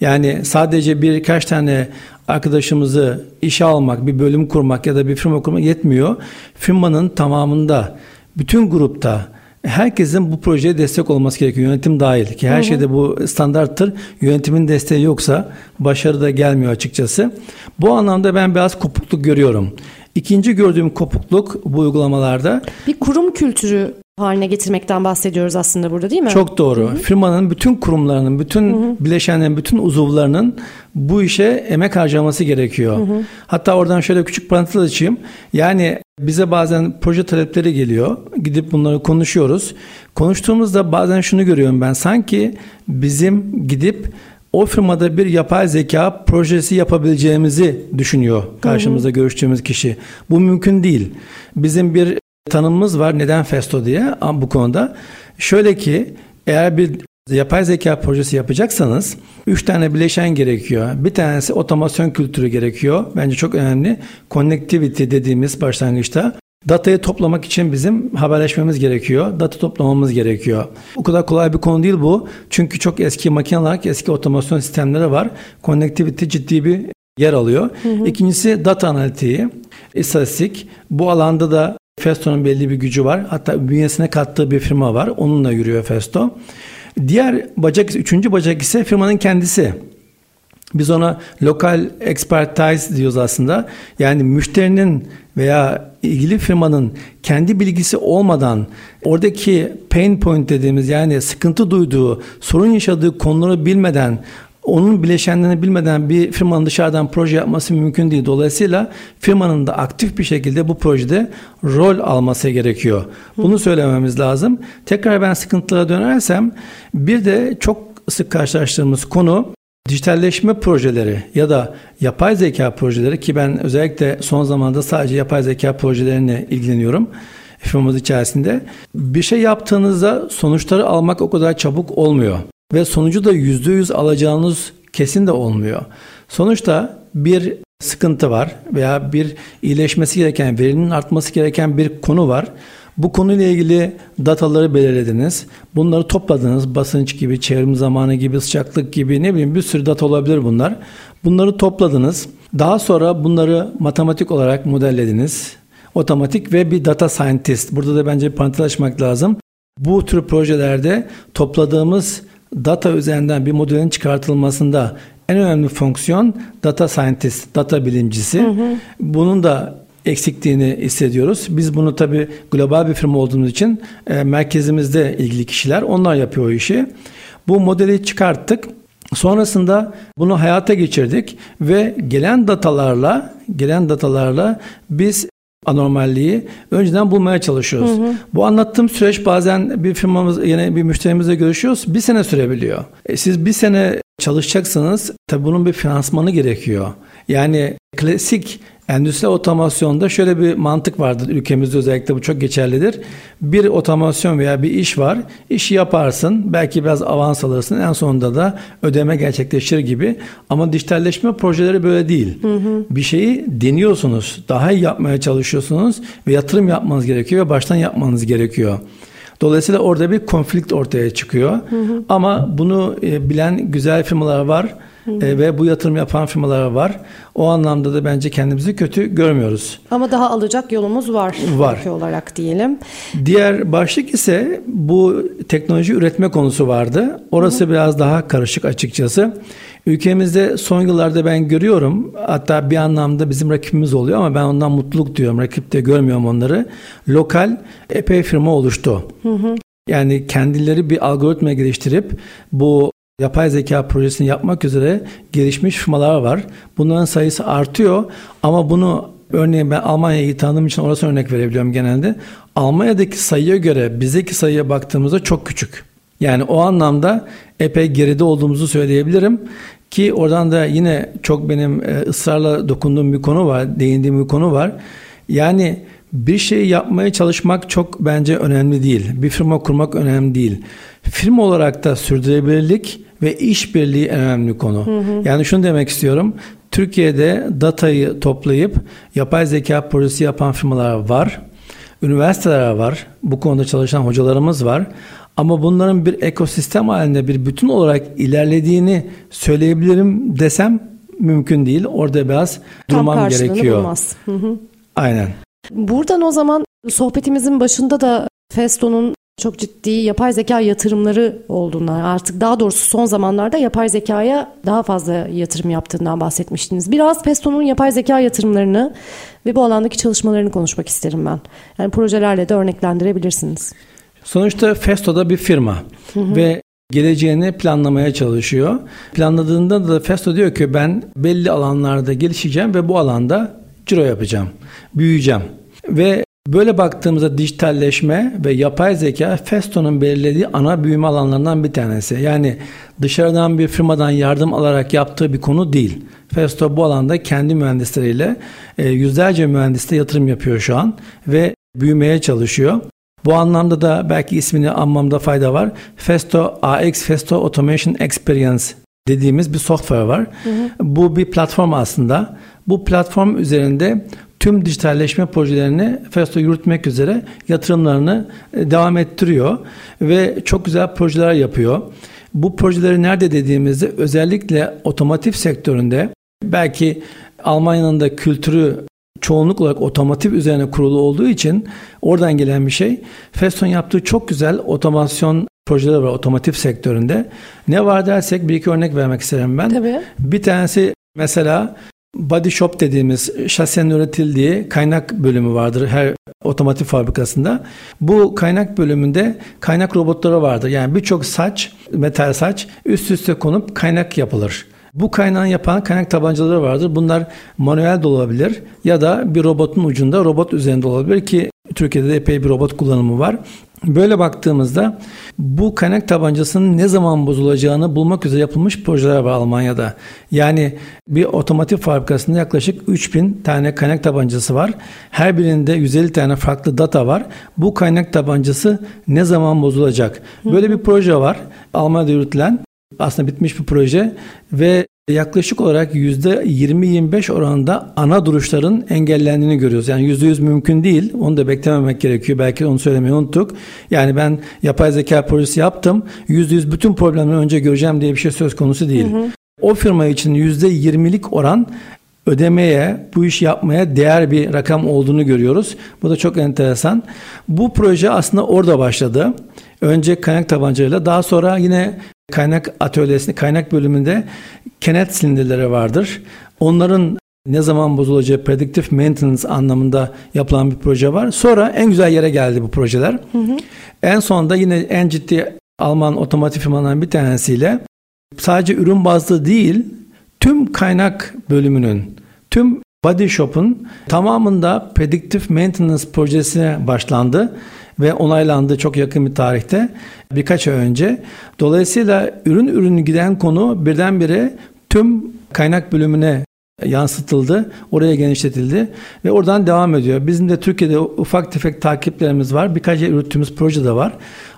Yani sadece birkaç tane arkadaşımızı işe almak, bir bölüm kurmak ya da bir firma kurmak yetmiyor. Firmanın tamamında, bütün grupta herkesin bu projeye destek olması gerekiyor. Yönetim dahil ki her hı hı. şeyde bu standarttır. Yönetimin desteği yoksa başarı da gelmiyor açıkçası. Bu anlamda ben biraz kopukluk görüyorum. İkinci gördüğüm kopukluk bu uygulamalarda bir kurum kültürü haline getirmekten bahsediyoruz aslında burada değil mi? Çok doğru. Hı-hı. Firmanın bütün kurumlarının, bütün Hı-hı. bileşenlerin, bütün uzuvlarının bu işe emek harcaması gerekiyor. Hı-hı. Hatta oradan şöyle küçük parantez açayım. Yani bize bazen proje talepleri geliyor. Gidip bunları konuşuyoruz. Konuştuğumuzda bazen şunu görüyorum ben. Sanki bizim gidip o firmada bir yapay zeka projesi yapabileceğimizi düşünüyor karşımızda hı hı. görüştüğümüz kişi. Bu mümkün değil. Bizim bir tanımımız var neden Festo diye bu konuda. Şöyle ki eğer bir yapay zeka projesi yapacaksanız üç tane bileşen gerekiyor. Bir tanesi otomasyon kültürü gerekiyor. Bence çok önemli. Connectivity dediğimiz başlangıçta Datayı toplamak için bizim haberleşmemiz gerekiyor. Data toplamamız gerekiyor. O kadar kolay bir konu değil bu. Çünkü çok eski makineler, eski otomasyon sistemleri var. Connectivity ciddi bir yer alıyor. Hı hı. İkincisi data analitiği, istatistik. Bu alanda da Festo'nun belli bir gücü var. Hatta bünyesine kattığı bir firma var. Onunla yürüyor Festo. Diğer bacak, üçüncü bacak ise firmanın kendisi. Biz ona lokal expertise diyoruz aslında. Yani müşterinin veya ilgili firmanın kendi bilgisi olmadan oradaki pain point dediğimiz yani sıkıntı duyduğu, sorun yaşadığı konuları bilmeden onun bileşenlerini bilmeden bir firmanın dışarıdan proje yapması mümkün değil. Dolayısıyla firmanın da aktif bir şekilde bu projede rol alması gerekiyor. Bunu söylememiz lazım. Tekrar ben sıkıntılara dönersem bir de çok sık karşılaştığımız konu Dijitalleşme projeleri ya da yapay zeka projeleri ki ben özellikle son zamanda sadece yapay zeka projelerine ilgileniyorum firmamız içerisinde. Bir şey yaptığınızda sonuçları almak o kadar çabuk olmuyor. Ve sonucu da yüzde yüz alacağınız kesin de olmuyor. Sonuçta bir sıkıntı var veya bir iyileşmesi gereken, verinin artması gereken bir konu var. Bu konuyla ilgili dataları belirlediniz. Bunları topladınız. Basınç gibi, çevrim zamanı gibi, sıcaklık gibi ne bileyim bir sürü data olabilir bunlar. Bunları topladınız. Daha sonra bunları matematik olarak modellediniz. Otomatik ve bir data scientist. Burada da bence bir parantez açmak lazım. Bu tür projelerde topladığımız data üzerinden bir modelin çıkartılmasında en önemli fonksiyon data scientist, data bilimcisi. Hı hı. Bunun da eksikliğini hissediyoruz. Biz bunu tabi global bir firma olduğumuz için e, merkezimizde ilgili kişiler onlar yapıyor o işi. Bu modeli çıkarttık. Sonrasında bunu hayata geçirdik ve gelen datalarla gelen datalarla biz anormalliği önceden bulmaya çalışıyoruz. Hı hı. Bu anlattığım süreç bazen bir firmamız yine bir müşterimizle görüşüyoruz. Bir sene sürebiliyor. E siz bir sene çalışacaksınız. Tabi bunun bir finansmanı gerekiyor. Yani klasik Endüstri otomasyonda şöyle bir mantık vardır ülkemizde özellikle bu çok geçerlidir. Bir otomasyon veya bir iş var. İşi yaparsın, belki biraz avans alırsın. En sonunda da ödeme gerçekleşir gibi. Ama dijitalleşme projeleri böyle değil. Hı hı. Bir şeyi deniyorsunuz, daha iyi yapmaya çalışıyorsunuz ve yatırım yapmanız gerekiyor ve baştan yapmanız gerekiyor. Dolayısıyla orada bir konflikt ortaya çıkıyor. Hı hı. Ama bunu e, bilen güzel firmalar var e, ve bu yatırım yapan firmalar var. O anlamda da bence kendimizi kötü görmüyoruz. Ama daha alacak yolumuz var. Var. Ülke olarak diyelim. Diğer başlık ise bu teknoloji üretme konusu vardı. Orası Hı-hı. biraz daha karışık açıkçası. Ülkemizde son yıllarda ben görüyorum hatta bir anlamda bizim rakibimiz oluyor ama ben ondan mutluluk diyorum. Rakip de görmüyorum onları. Lokal epey firma oluştu. Hı hı. Yani kendileri bir algoritma geliştirip bu yapay zeka projesini yapmak üzere gelişmiş firmalar var. Bunların sayısı artıyor ama bunu örneğin ben Almanya'yı tanıdığım için orası örnek verebiliyorum genelde. Almanya'daki sayıya göre bizdeki sayıya baktığımızda çok küçük. Yani o anlamda epey geride olduğumuzu söyleyebilirim. Ki oradan da yine çok benim e, ısrarla dokunduğum bir konu var, değindiğim bir konu var. Yani bir şey yapmaya çalışmak çok bence önemli değil. Bir firma kurmak önemli değil. Firma olarak da sürdürülebilirlik ve işbirliği en önemli konu. Hı hı. Yani şunu demek istiyorum. Türkiye'de datayı toplayıp yapay zeka projesi yapan firmalar var. Üniversiteler var. Bu konuda çalışan hocalarımız var. Ama bunların bir ekosistem halinde bir bütün olarak ilerlediğini söyleyebilirim desem mümkün değil. Orada biraz durmam Tam gerekiyor. Bulmaz. Hı hı. Aynen. Buradan o zaman sohbetimizin başında da Festo'nun çok ciddi yapay zeka yatırımları olduğundan artık daha doğrusu son zamanlarda yapay zekaya daha fazla yatırım yaptığından bahsetmiştiniz. Biraz Festo'nun yapay zeka yatırımlarını ve bu alandaki çalışmalarını konuşmak isterim ben. Yani projelerle de örneklendirebilirsiniz. Sonuçta Festo'da bir firma hı hı. ve geleceğini planlamaya çalışıyor. Planladığında da Festo diyor ki ben belli alanlarda gelişeceğim ve bu alanda ciro yapacağım, büyüyeceğim. Ve Böyle baktığımızda dijitalleşme ve yapay zeka Festo'nun belirlediği ana büyüme alanlarından bir tanesi. Yani dışarıdan bir firmadan yardım alarak yaptığı bir konu değil. Festo bu alanda kendi mühendisleriyle e, yüzlerce mühendiste yatırım yapıyor şu an ve büyümeye çalışıyor. Bu anlamda da belki ismini anmamda fayda var. Festo AX Festo Automation Experience dediğimiz bir software var. Hı hı. Bu bir platform aslında. Bu platform üzerinde tüm dijitalleşme projelerini Festo yürütmek üzere yatırımlarını e, devam ettiriyor ve çok güzel projeler yapıyor. Bu projeleri nerede dediğimizde özellikle otomotiv sektöründe belki Almanya'nın da kültürü çoğunluk olarak otomotiv üzerine kurulu olduğu için oradan gelen bir şey. Feston yaptığı çok güzel otomasyon projeleri var otomotiv sektöründe. Ne var dersek bir iki örnek vermek isterim ben. Tabii. Bir tanesi mesela Body shop dediğimiz şasenin üretildiği kaynak bölümü vardır her otomotiv fabrikasında. Bu kaynak bölümünde kaynak robotları vardır. Yani birçok saç, metal saç üst üste konup kaynak yapılır. Bu kaynağın yapan kaynak tabancaları vardır. Bunlar manuel de olabilir ya da bir robotun ucunda robot üzerinde olabilir ki Türkiye'de de epey bir robot kullanımı var. Böyle baktığımızda bu kaynak tabancasının ne zaman bozulacağını bulmak üzere yapılmış projeler var Almanya'da. Yani bir otomotiv fabrikasında yaklaşık 3000 tane kaynak tabancası var. Her birinde 150 tane farklı data var. Bu kaynak tabancası ne zaman bozulacak? Böyle bir proje var. Almanya'da yürütülen aslında bitmiş bir proje ve yaklaşık olarak %20-25 oranında ana duruşların engellendiğini görüyoruz. Yani %100 mümkün değil. Onu da beklememek gerekiyor. Belki onu söylemeyi unuttuk. Yani ben yapay zeka projesi yaptım. %100 bütün problemleri önce göreceğim diye bir şey söz konusu değil. Hı hı. O firma için %20'lik oran ödemeye, bu iş yapmaya değer bir rakam olduğunu görüyoruz. Bu da çok enteresan. Bu proje aslında orada başladı. Önce kaynak tabancayla daha sonra yine kaynak atölyesinde, kaynak bölümünde kenet silindirleri vardır. Onların ne zaman bozulacağı predictive maintenance anlamında yapılan bir proje var. Sonra en güzel yere geldi bu projeler. Hı hı. En sonunda yine en ciddi Alman otomotiv firmalarından bir tanesiyle sadece ürün bazlı değil tüm kaynak bölümünün, tüm Body Shop'un tamamında Predictive Maintenance projesine başlandı ve onaylandı çok yakın bir tarihte birkaç ay önce. Dolayısıyla ürün ürün giden konu birdenbire tüm kaynak bölümüne yansıtıldı. Oraya genişletildi ve oradan devam ediyor. Bizim de Türkiye'de ufak tefek takiplerimiz var. Birkaç yürüttüğümüz proje de var.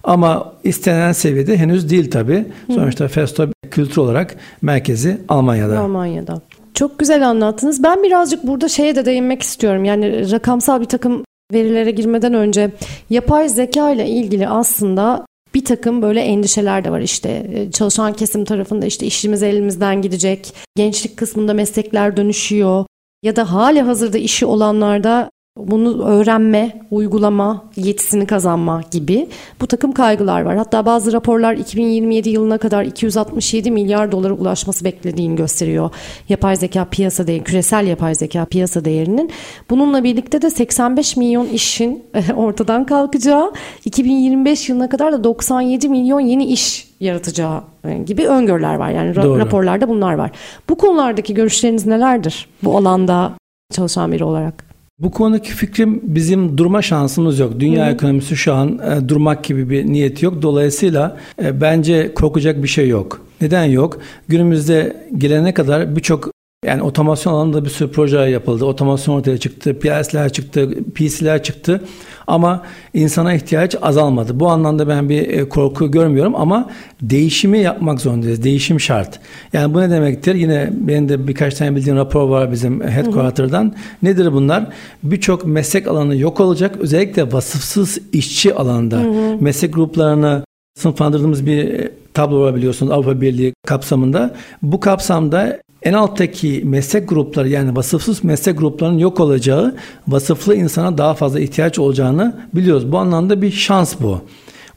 Ama istenen seviyede henüz değil tabii. Sonuçta Festo kültür olarak merkezi Almanya'da. Almanya'da. Çok güzel anlattınız. Ben birazcık burada şeye de değinmek istiyorum. Yani rakamsal bir takım verilere girmeden önce yapay zeka ile ilgili aslında bir takım böyle endişeler de var işte. E, çalışan kesim tarafında işte işimiz elimizden gidecek. Gençlik kısmında meslekler dönüşüyor. Ya da hali hazırda işi olanlarda bunu öğrenme, uygulama yetisini kazanma gibi bu takım kaygılar var. Hatta bazı raporlar 2027 yılına kadar 267 milyar dolara ulaşması beklediğini gösteriyor. Yapay zeka piyasa değeri, küresel yapay zeka piyasa değerinin. Bununla birlikte de 85 milyon işin ortadan kalkacağı, 2025 yılına kadar da 97 milyon yeni iş yaratacağı gibi öngörüler var. Yani Doğru. raporlarda bunlar var. Bu konulardaki görüşleriniz nelerdir? Bu alanda çalışan biri olarak. Bu konudaki fikrim bizim durma şansımız yok. Dünya Hı-hı. ekonomisi şu an e, durmak gibi bir niyeti yok. Dolayısıyla e, bence korkacak bir şey yok. Neden yok? Günümüzde gelene kadar birçok yani otomasyon alanında bir sürü proje yapıldı. Otomasyon ortaya çıktı, PLC'ler çıktı, PC'ler çıktı. Ama insana ihtiyaç azalmadı. Bu anlamda ben bir e, korku görmüyorum ama değişimi yapmak zorundayız. Değişim şart. Yani bu ne demektir? Yine benim de birkaç tane bildiğim rapor var bizim headquarter'dan. Nedir bunlar? Birçok meslek alanı yok olacak. Özellikle vasıfsız işçi alanında hı hı. meslek gruplarını sınıflandırdığımız bir e, tablo var biliyorsunuz Avrupa Birliği kapsamında. Bu kapsamda en alttaki meslek grupları yani vasıfsız meslek gruplarının yok olacağı, vasıflı insana daha fazla ihtiyaç olacağını biliyoruz. Bu anlamda bir şans bu.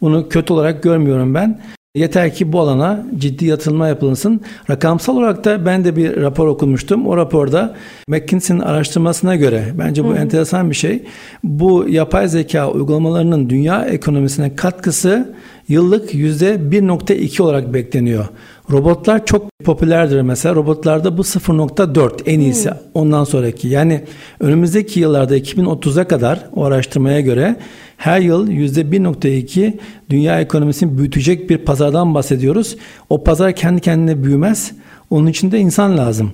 Bunu kötü olarak görmüyorum ben. Yeter ki bu alana ciddi yatırılma yapılsın. Rakamsal olarak da ben de bir rapor okumuştum. O raporda McKinsey'nin araştırmasına göre bence bu Hı. enteresan bir şey. Bu yapay zeka uygulamalarının dünya ekonomisine katkısı yıllık %1.2 olarak bekleniyor. Robotlar çok popülerdir mesela. Robotlarda bu 0.4 en iyisi hmm. ondan sonraki. Yani önümüzdeki yıllarda 2030'a kadar o araştırmaya göre her yıl %1.2 dünya ekonomisini büyütecek bir pazardan bahsediyoruz. O pazar kendi kendine büyümez. Onun için de insan lazım.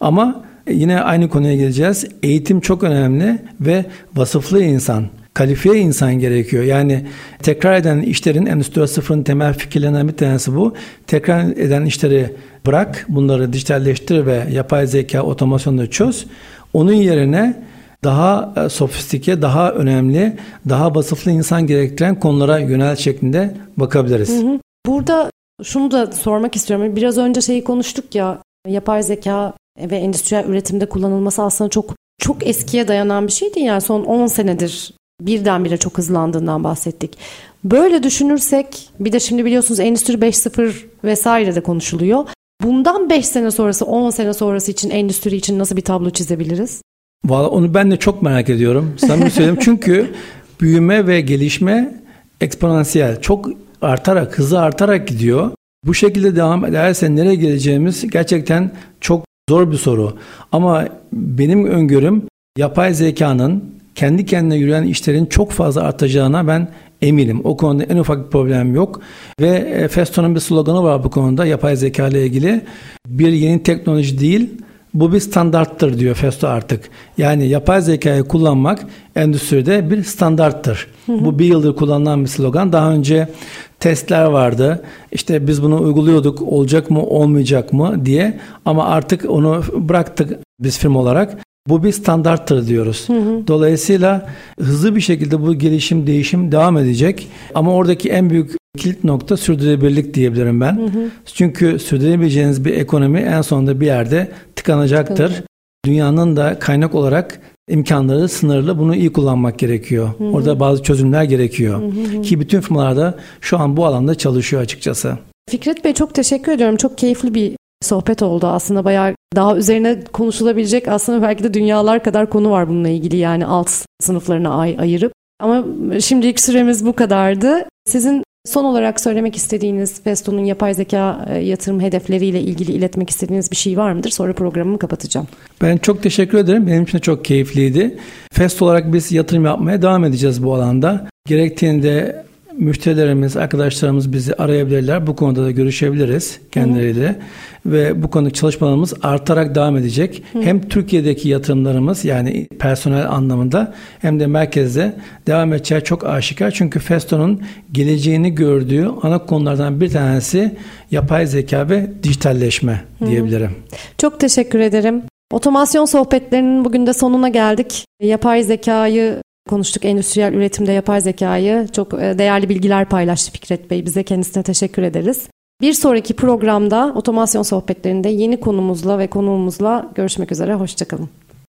Ama yine aynı konuya geleceğiz. Eğitim çok önemli ve vasıflı insan kalifiye insan gerekiyor. Yani tekrar eden işlerin Endüstri Sıfır'ın temel fikirlerinden bir tanesi bu. Tekrar eden işleri bırak, bunları dijitalleştir ve yapay zeka otomasyonla çöz. Onun yerine daha e, sofistike, daha önemli, daha vasıflı insan gerektiren konulara yönel şeklinde bakabiliriz. Burada şunu da sormak istiyorum. Biraz önce şeyi konuştuk ya, yapay zeka ve endüstriyel üretimde kullanılması aslında çok çok eskiye dayanan bir şeydi. Yani son 10 senedir birdenbire çok hızlandığından bahsettik. Böyle düşünürsek bir de şimdi biliyorsunuz Endüstri 5.0 vesaire de konuşuluyor. Bundan 5 sene sonrası 10 sene sonrası için endüstri için nasıl bir tablo çizebiliriz? Valla onu ben de çok merak ediyorum. Samimi söyleyeyim çünkü büyüme ve gelişme eksponansiyel. Çok artarak, hızı artarak gidiyor. Bu şekilde devam ederse nereye geleceğimiz gerçekten çok zor bir soru. Ama benim öngörüm yapay zekanın kendi kendine yürüyen işlerin çok fazla artacağına ben eminim. O konuda en ufak bir problem yok. Ve e, Festo'nun bir sloganı var bu konuda yapay zeka ile ilgili. Bir yeni teknoloji değil, bu bir standarttır diyor Festo artık. Yani yapay zekayı kullanmak endüstride bir standarttır. Hı hı. Bu bir yıldır kullanılan bir slogan. Daha önce testler vardı. İşte biz bunu uyguluyorduk olacak mı olmayacak mı diye ama artık onu bıraktık biz firma olarak. Bu bir standarttır diyoruz. Hı hı. Dolayısıyla hızlı bir şekilde bu gelişim, değişim devam edecek. Ama oradaki en büyük kilit nokta sürdürülebilirlik diyebilirim ben. Hı hı. Çünkü sürdürebileceğiniz bir ekonomi en sonunda bir yerde tıkanacaktır. Tıkanacak. Dünyanın da kaynak olarak imkanları sınırlı. Bunu iyi kullanmak gerekiyor. Hı hı. Orada bazı çözümler gerekiyor. Hı hı. Ki bütün firmalarda şu an bu alanda çalışıyor açıkçası. Fikret Bey çok teşekkür ediyorum. Çok keyifli bir sohbet oldu. Aslında bayağı daha üzerine konuşulabilecek aslında belki de dünyalar kadar konu var bununla ilgili yani alt sınıflarına ay ayırıp. Ama şimdilik süremiz bu kadardı. Sizin Son olarak söylemek istediğiniz Festo'nun yapay zeka e, yatırım hedefleriyle ilgili iletmek istediğiniz bir şey var mıdır? Sonra programımı kapatacağım. Ben çok teşekkür ederim. Benim için de çok keyifliydi. Festo olarak biz yatırım yapmaya devam edeceğiz bu alanda. Gerektiğinde müşterilerimiz, arkadaşlarımız bizi arayabilirler. Bu konuda da görüşebiliriz kendileriyle. Hı hı. Ve bu konuda çalışmalarımız artarak devam edecek. Hı. Hem Türkiye'deki yatırımlarımız yani personel anlamında hem de merkezde devam edeceği çok aşikar. Çünkü Festo'nun geleceğini gördüğü ana konulardan bir tanesi yapay zeka ve dijitalleşme hı. diyebilirim. Çok teşekkür ederim. Otomasyon sohbetlerinin bugün de sonuna geldik. Yapay zekayı konuştuk. Endüstriyel üretimde yapay zekayı çok e, değerli bilgiler paylaştı Fikret Bey. Bize kendisine teşekkür ederiz. Bir sonraki programda otomasyon sohbetlerinde yeni konumuzla ve konuğumuzla görüşmek üzere. Hoşçakalın.